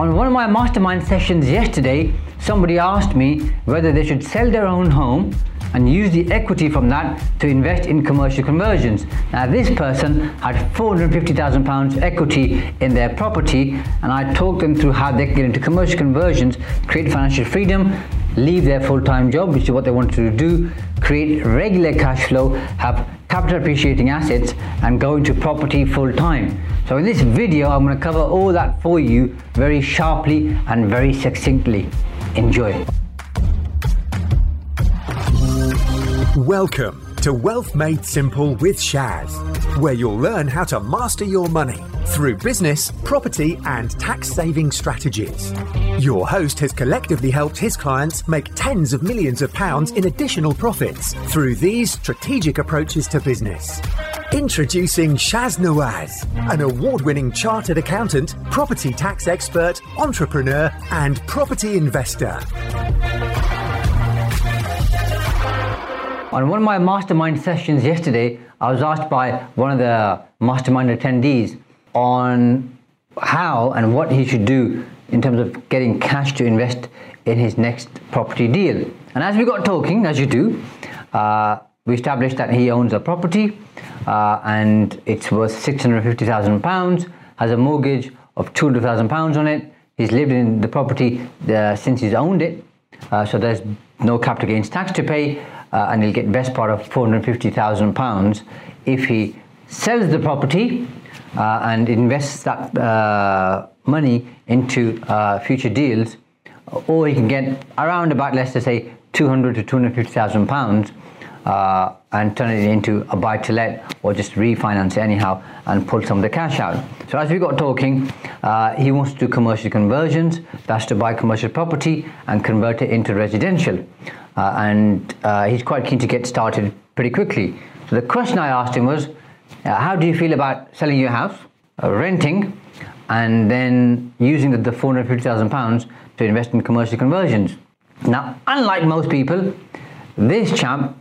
On one of my mastermind sessions yesterday, somebody asked me whether they should sell their own home and use the equity from that to invest in commercial conversions. Now, this person had £450,000 equity in their property, and I talked them through how they can get into commercial conversions, create financial freedom, leave their full time job, which is what they wanted to do, create regular cash flow, have capital appreciating assets, and go into property full time. So, in this video, I'm going to cover all that for you very sharply and very succinctly. Enjoy. Welcome to Wealth Made Simple with Shaz, where you'll learn how to master your money through business, property, and tax saving strategies. Your host has collectively helped his clients make tens of millions of pounds in additional profits through these strategic approaches to business. Introducing Shaz Nawaz, an award winning chartered accountant, property tax expert, entrepreneur, and property investor. On one of my mastermind sessions yesterday, I was asked by one of the mastermind attendees on how and what he should do in terms of getting cash to invest in his next property deal. And as we got talking, as you do, uh, we established that he owns a property uh, and it's worth £650,000, has a mortgage of £200,000 on it. He's lived in the property uh, since he's owned it, uh, so there's no capital gains tax to pay uh, and he'll get best part of £450,000 if he sells the property uh, and invests that uh, money into future deals, or he can get around about, let's just say, 200 to 250,000 pounds uh, and turn it into a buy to let or just refinance anyhow and pull some of the cash out. So, as we got talking, uh, he wants to do commercial conversions that's to buy commercial property and convert it into residential. Uh, and uh, he's quite keen to get started pretty quickly. So, the question I asked him was uh, How do you feel about selling your house, uh, renting, and then using the, the £450,000 to invest in commercial conversions? Now, unlike most people, this chap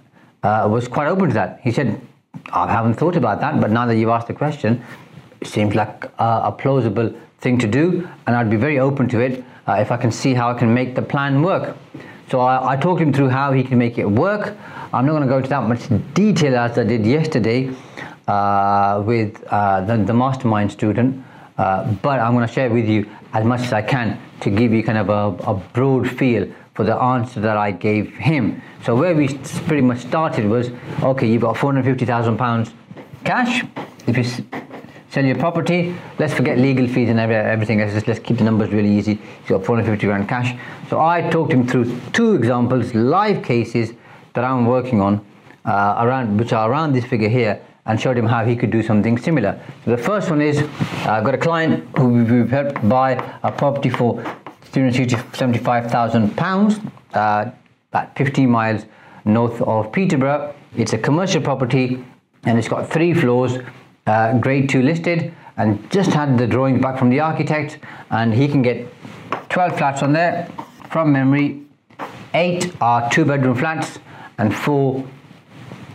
uh, was quite open to that. He said, I haven't thought about that, but now that you've asked the question, it seems like a, a plausible thing to do, and I'd be very open to it uh, if I can see how I can make the plan work. So I, I, talked him through how he can make it work. I'm not going to go into that much detail as I did yesterday uh, with uh, the, the, mastermind student, uh, but I'm going to share with you as much as I can to give you kind of a, a broad feel for the answer that I gave him. So where we pretty much started was, okay, you've got 450,000 pounds cash. If you sell your property, let's forget legal fees and everything. Let's just let's keep the numbers really easy. You've got 450 grand cash. So I talked him through two examples, live cases that I'm working on uh, around, which are around this figure here, and showed him how he could do something similar. So the first one is, uh, I've got a client who we've helped buy a property for £375,000, uh, about 50 miles north of Peterborough. It's a commercial property and it's got three floors, uh, grade 2 listed, and just had the drawings back from the architect. And he can get 12 flats on there from memory. Eight are two bedroom flats and four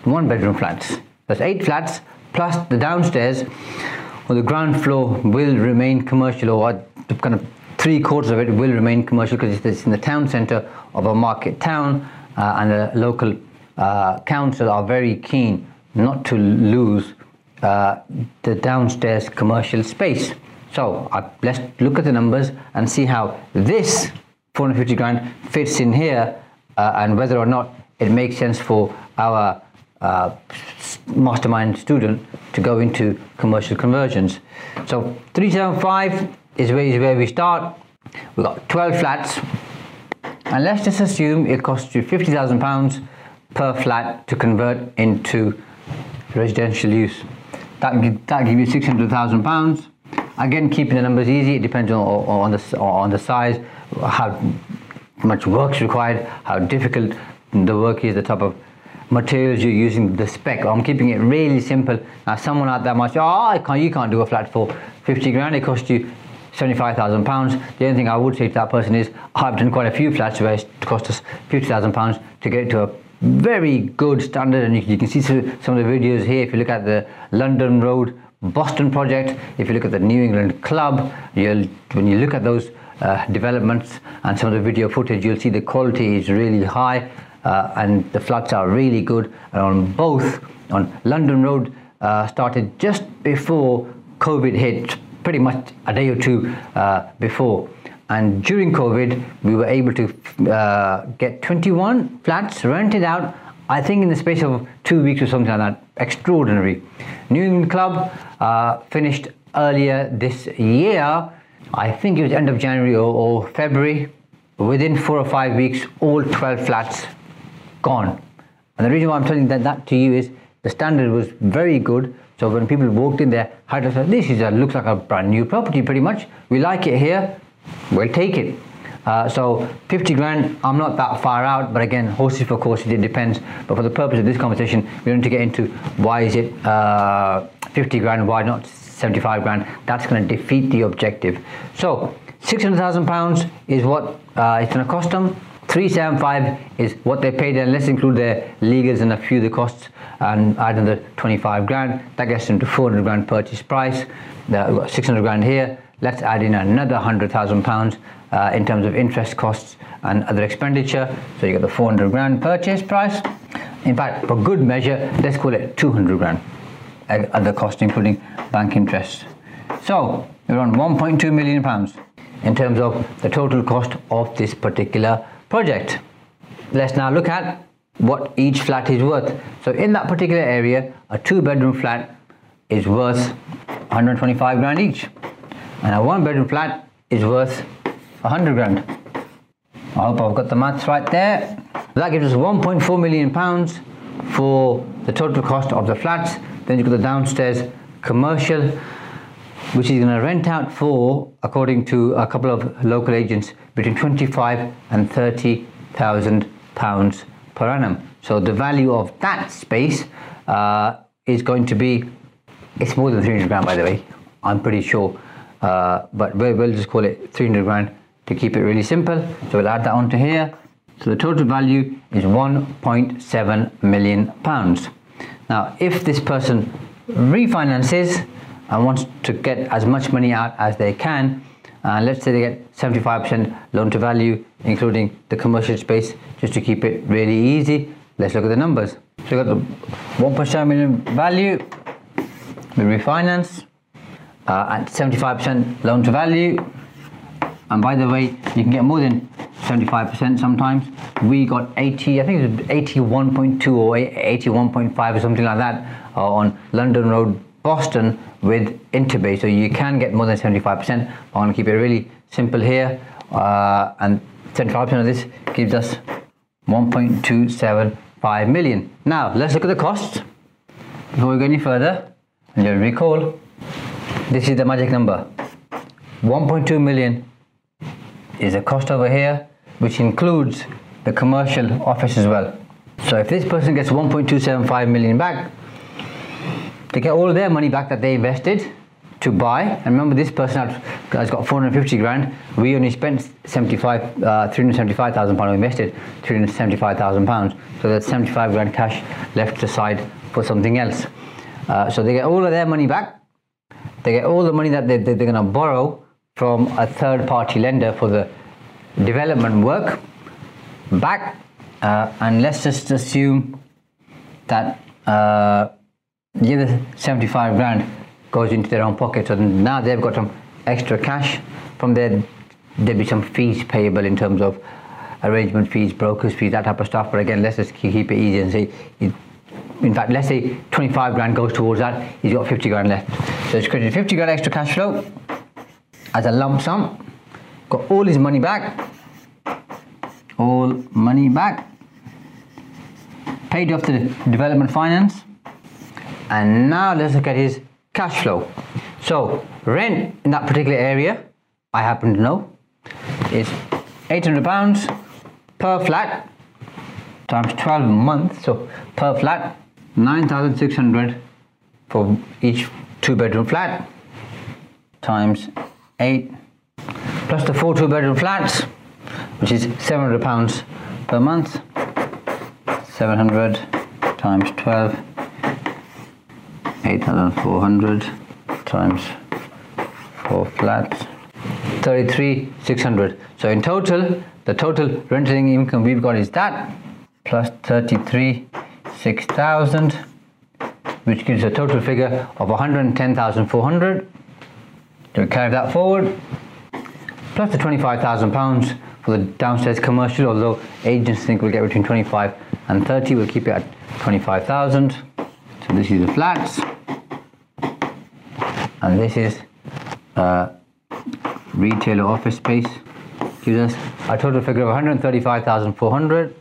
one bedroom flats. That's eight flats plus the downstairs or the ground floor will remain commercial or kind of three quarters of it will remain commercial because it's in the town centre of a market town, uh, and the local uh, council are very keen not to lose uh, the downstairs commercial space. So let's look at the numbers and see how this 450 grand fits in here uh, and whether or not it makes sense for our uh, mastermind student to go into commercial conversions. So 375 is where, is where we start. We've got 12 flats, and let's just assume it costs you £50,000 per flat to convert into residential use. That that give you £600,000. Again, keeping the numbers easy, it depends on, on, the, on the size, how much work is required, how difficult the work is, the type of materials you're using, the spec. I'm keeping it really simple. Now, someone out there might say, oh, I can't, you can't do a flat for 50 grand, it costs you £75,000. The only thing I would say to that person is I've done quite a few flats where it cost us £50,000 to get it to a very good standard and you, you can see some of the videos here if you look at the London Road Boston project if you look at the New England Club when you look at those uh, developments and some of the video footage, you'll see the quality is really high uh, and the flats are really good. And on both, on London Road, uh, started just before COVID hit, pretty much a day or two uh, before. And during COVID, we were able to uh, get 21 flats rented out, I think in the space of two weeks or something like that. Extraordinary. New England Club uh, finished earlier this year. I think it was end of January or, or February. Within four or five weeks, all 12 flats gone. And the reason why I'm telling that, that to you is the standard was very good. So when people walked in there, to say, this is a, looks like a brand new property pretty much. We like it here, we'll take it. Uh, so 50 grand, I'm not that far out, but again, horses for courses, it depends. But for the purpose of this conversation, we don't need to get into why is it uh, 50 grand, why not 75 grand. That's going to defeat the objective. So 600,000 pounds is what uh, it's going to cost them. 375 is what they paid, and let's include their legals and a few of the costs and add another 25 grand. That gets them to 400 grand purchase price. we've got 600 grand here. Let's add in another 100,000 pounds uh, in terms of interest costs and other expenditure. So you got the 400 grand purchase price. In fact, for good measure, let's call it 200 grand uh, other costs, including bank interest. So we're on 1.2 million pounds in terms of the total cost of this particular project. Let's now look at what each flat is worth. So in that particular area, a two bedroom flat is worth 125 grand each. And a one bedroom flat is worth 100 grand. I hope I've got the maths right there. That gives us 1.4 million pounds for the total cost of the flats. Then you've got the downstairs commercial, which is going to rent out for, according to a couple of local agents, between 25 and 30,000 pounds per annum. So the value of that space uh, is going to be, it's more than 300 grand by the way, I'm pretty sure. Uh, but we'll, we'll just call it 300 grand to keep it really simple. So we'll add that onto here. So the total value is 1.7 million pounds. Now, if this person refinances and wants to get as much money out as they can, uh, let's say they get 75% loan to value, including the commercial space, just to keep it really easy. Let's look at the numbers. So we got the 1.7 million value, we refinance uh, at 75% loan to value. And by the way, you can get more than 75% sometimes. We got 80, I think it was 81.2 or 81.5 or something like that uh, on London Road, Boston with Interbay. So you can get more than 75%. I'm going to keep it really simple here. Uh, and 75% of this gives us 1.275 million. Now, let's look at the costs. Before we go any further, and you'll recall, this is the magic number. 1.2 million is the cost over here, which includes the commercial office as well. So if this person gets 1.275 million back, they get all of their money back that they invested to buy. And remember, this person has got 450 grand. We only spent 75, uh, 375,000 pounds. We invested 375,000 pounds. So that's 75 grand cash left aside for something else. Uh, so they get all of their money back. They get all the money that they, they, they're going to borrow from a third party lender for the development work back. Uh, and let's just assume that uh, the other 75 grand goes into their own pocket. So now they've got some extra cash. From there, there'll be some fees payable in terms of arrangement fees, brokers fees, that type of stuff. But again, let's just keep it easy and say, in fact, let's say 25 grand goes towards that. He's got 50 grand left. So he's created 50 grand extra cash flow as a lump sum. Got all his money back. All money back. Paid off the development finance. And now let's look at his cash flow. So rent in that particular area, I happen to know, is 800 pounds per flat times 12 months. So per flat, 9,600 for each two bedroom flat times 8 plus the four two bedroom flats, which is 700 pounds per month. 700 times 12 8,400 times 4 flats 33,600. So in total, the total rental income we've got is that plus 33,600, which gives a total figure of 110,400. So we carry that forward, plus the 25,000 pounds for the downstairs commercial, although agents think we'll get between 25 and 30, we'll keep it at 25,000. So this is the flats, and this is uh, retail office space. Gives us a total figure of 135,400.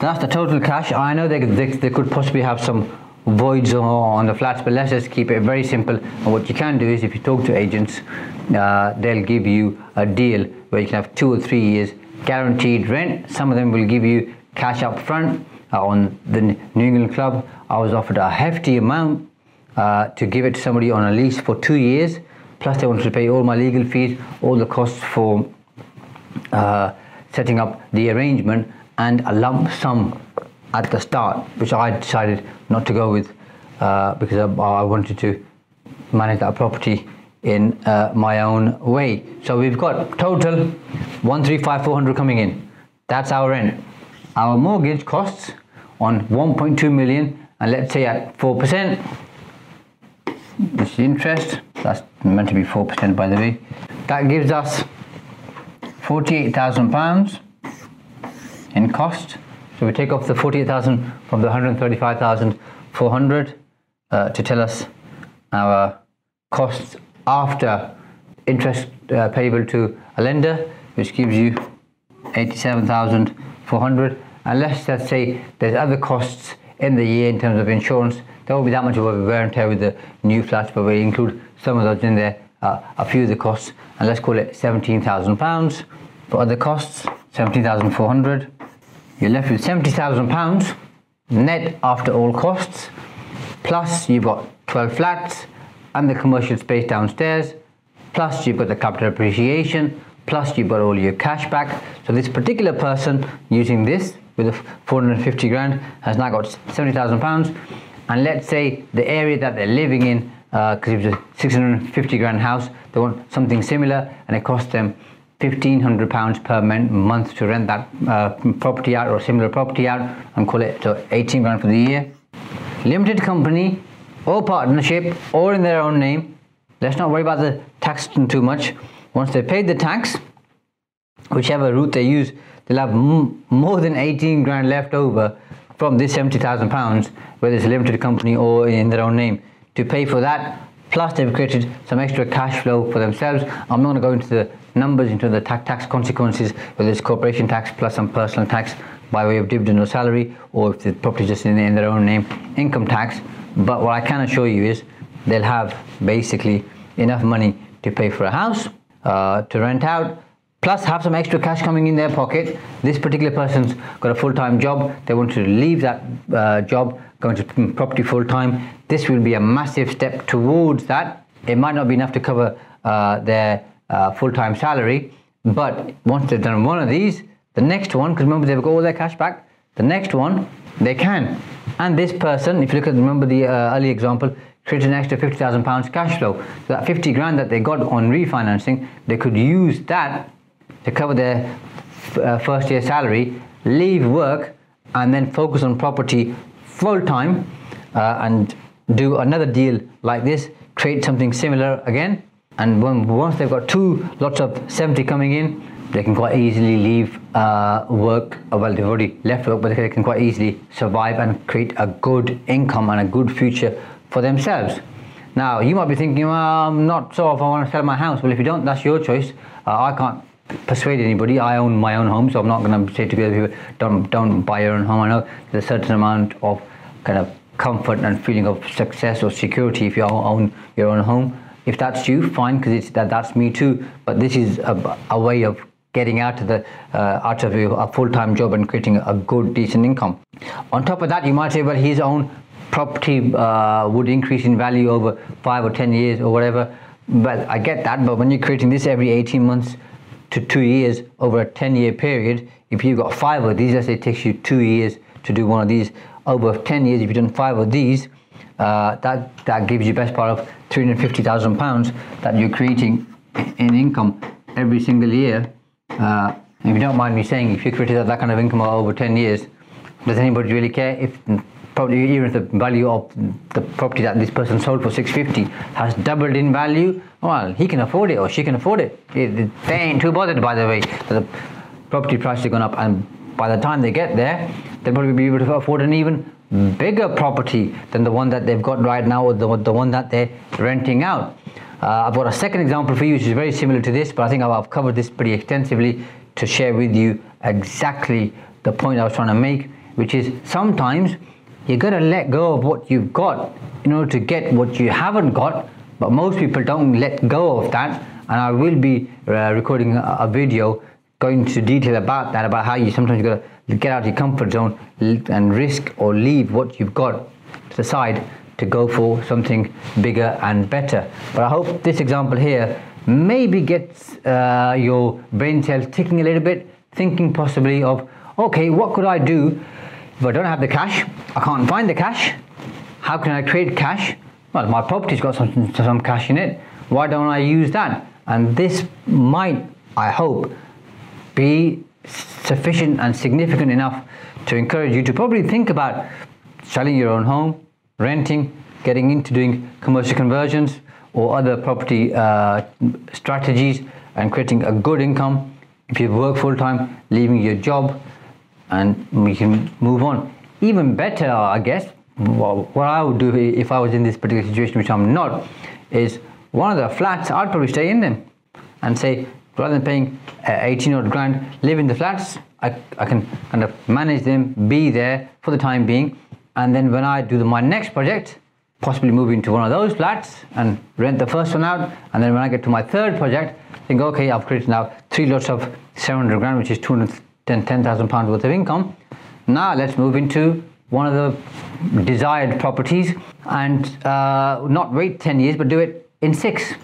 That's the total cash. I know they, they, they could possibly have some voids on the flats, but let's just keep it very simple. And what you can do is if you talk to agents, uh, they'll give you a deal where you can have two or three years guaranteed rent. Some of them will give you cash up front. Uh, on the New England Club, I was offered a hefty amount uh, to give it to somebody on a lease for two years. Plus, they wanted to pay all my legal fees, all the costs for uh, setting up the arrangement, and a lump sum at the start, which I decided not to go with uh, because I, I, wanted to manage that property in uh, my own way. So we've got total one three five four hundred coming in. That's our rent. Our mortgage costs on 1.2 million, and let's say at four percent. This is interest. That's meant to be four percent, by the way. That gives us forty-eight thousand pounds in cost. So we take off the 48,000 from the 135,400 uh, to tell us our costs after interest uh, payable to a lender, which gives you 87,400. And let's, let's say there's other costs in the year in terms of insurance. There won't be that much of a wear and tear with the new flats, but we include some of those in there, uh, a few of the costs, and let's call it 17,000 pounds. For other costs, 17,400 you're left with £70,000 net after all costs, plus you've got 12 flats and the commercial space downstairs, plus you've got the capital appreciation, plus you've got all your cash back. So this particular person using this with a 450 grand has now got 70,000 pounds. And let's say the area that they're living in, because uh, it was a 650 grand house, they want something similar and it costs them £1,500 per month to rent that uh, property out or similar property out and call it so 18 grand for the year. Limited company or partnership or in their own name. Let's not worry about the tax too much. Once they paid the tax, whichever route they use, they'll have more than 18 grand left over from this 70,000 pounds, whether it's a limited company or in their own name. To pay for that, plus they've created some extra cash flow for themselves. I'm not going to go into the numbers into the tax consequences, whether it's corporation tax plus some personal tax by way of dividend or salary, or if the property just in, in their own name, income tax. But what I can assure you is they'll have basically enough money to pay for a house, uh, to rent out, plus have some extra cash coming in their pocket. This particular person's got a full-time job. They want to leave that uh, job, go into property full-time. This will be a massive step towards that. It might not be enough to cover uh, their uh, full-time salary. But once they've done one of these, the next one, because remember they've got all their cash back, the next one they can. And this person, if you look at remember the uh, early example, created an extra fifty thousand pounds cash flow. So that fifty grand that they got on refinancing, they could use that to cover their uh, first year salary, leave work, and then focus on property full time, uh, and do another deal like this, create something similar again, and when, once they've got two lots of 70 coming in they can quite easily leave uh, work. Well they've already left work but they can quite easily survive and create a good income and a good future for themselves. Now you might be thinking well i'm not sure if i want to sell my house. Well if you don't that's your choice. Uh, i can't persuade anybody i own my own home so i'm not going to say to other people don't don't buy your own home i know there's a certain amount of kind of comfort and feeling of success or security if you own your own home if that's you, fine, because that that's me too. But this is a, a way of getting out of the uh, out of a full-time job and creating a good, decent income. On top of that, you might say, well, his own property uh, would increase in value over five or ten years or whatever. But I get that, but when you're creating this every 18 months to two years over a 10-year period, if you've got five of these, let's say it takes you two years to do one of these. Over 10 years, if you've done five of these, uh, that that gives you best part of 350,000 pounds that you're creating in income every single year, uh, if you don't mind me saying, if you created that kind of income over 10 years, does anybody really care if probably even if the value of the property that this person sold for 650 has doubled in value, well, he can afford it or she can afford it. they ain't too bothered, by the way. The property price has gone up, and by the time they get there, they'll probably be able to afford an even bigger property than the one that they've got right now or the, the one that they're renting out. Uh, I've got a second example for you, which is very similar to this, but I think I've covered this pretty extensively to share with you exactly the point I was trying to make, which is sometimes you got to let go of what you've got in order to get what you haven't got, but most people don't let go of that. And I will be uh, recording a, a video going into detail about that, about how you sometimes got to get out of your comfort zone and risk or leave what you've got to the side to go for something bigger and better. But I hope this example here maybe gets uh, your brain cells ticking a little bit, thinking possibly of, okay, what could I do if I don't have the cash? I can't find the cash. How can I create cash? Well, my property's got some, some cash in it. Why don't I use that? And this might, I hope, be sufficient and significant enough to encourage you to probably think about selling your own home, renting, getting into doing commercial conversions or other property uh, strategies and creating a good income. If you work full time, leaving your job, and we can move on. Even better, I guess, what I would do if I was in this particular situation, which I'm not, is one of the flats, I'd probably stay in them and say, rather than paying uh, 18 odd grand, live in the flats, I, I can kind of manage them, be there for the time being, and then when I do the, my next project, possibly move into one of those flats and rent the first one out, and then when I get to my third project, think, okay, I've created now three lots of 700 grand, which is 210,000 pounds worth of income. Now let's move into one of the desired properties and uh, not wait 10 years, but do it in six.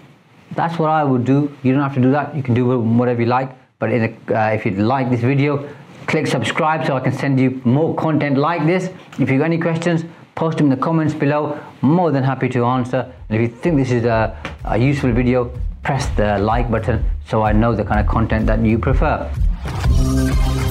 That's what I would do. You don't have to do that. You can do whatever you like. But a, uh, if you like this video, click subscribe so I can send you more content like this. If you've got any questions, post them in the comments below. More than happy to answer. And if you think this is a, a useful video, press the like button so I know the kind of content that you prefer.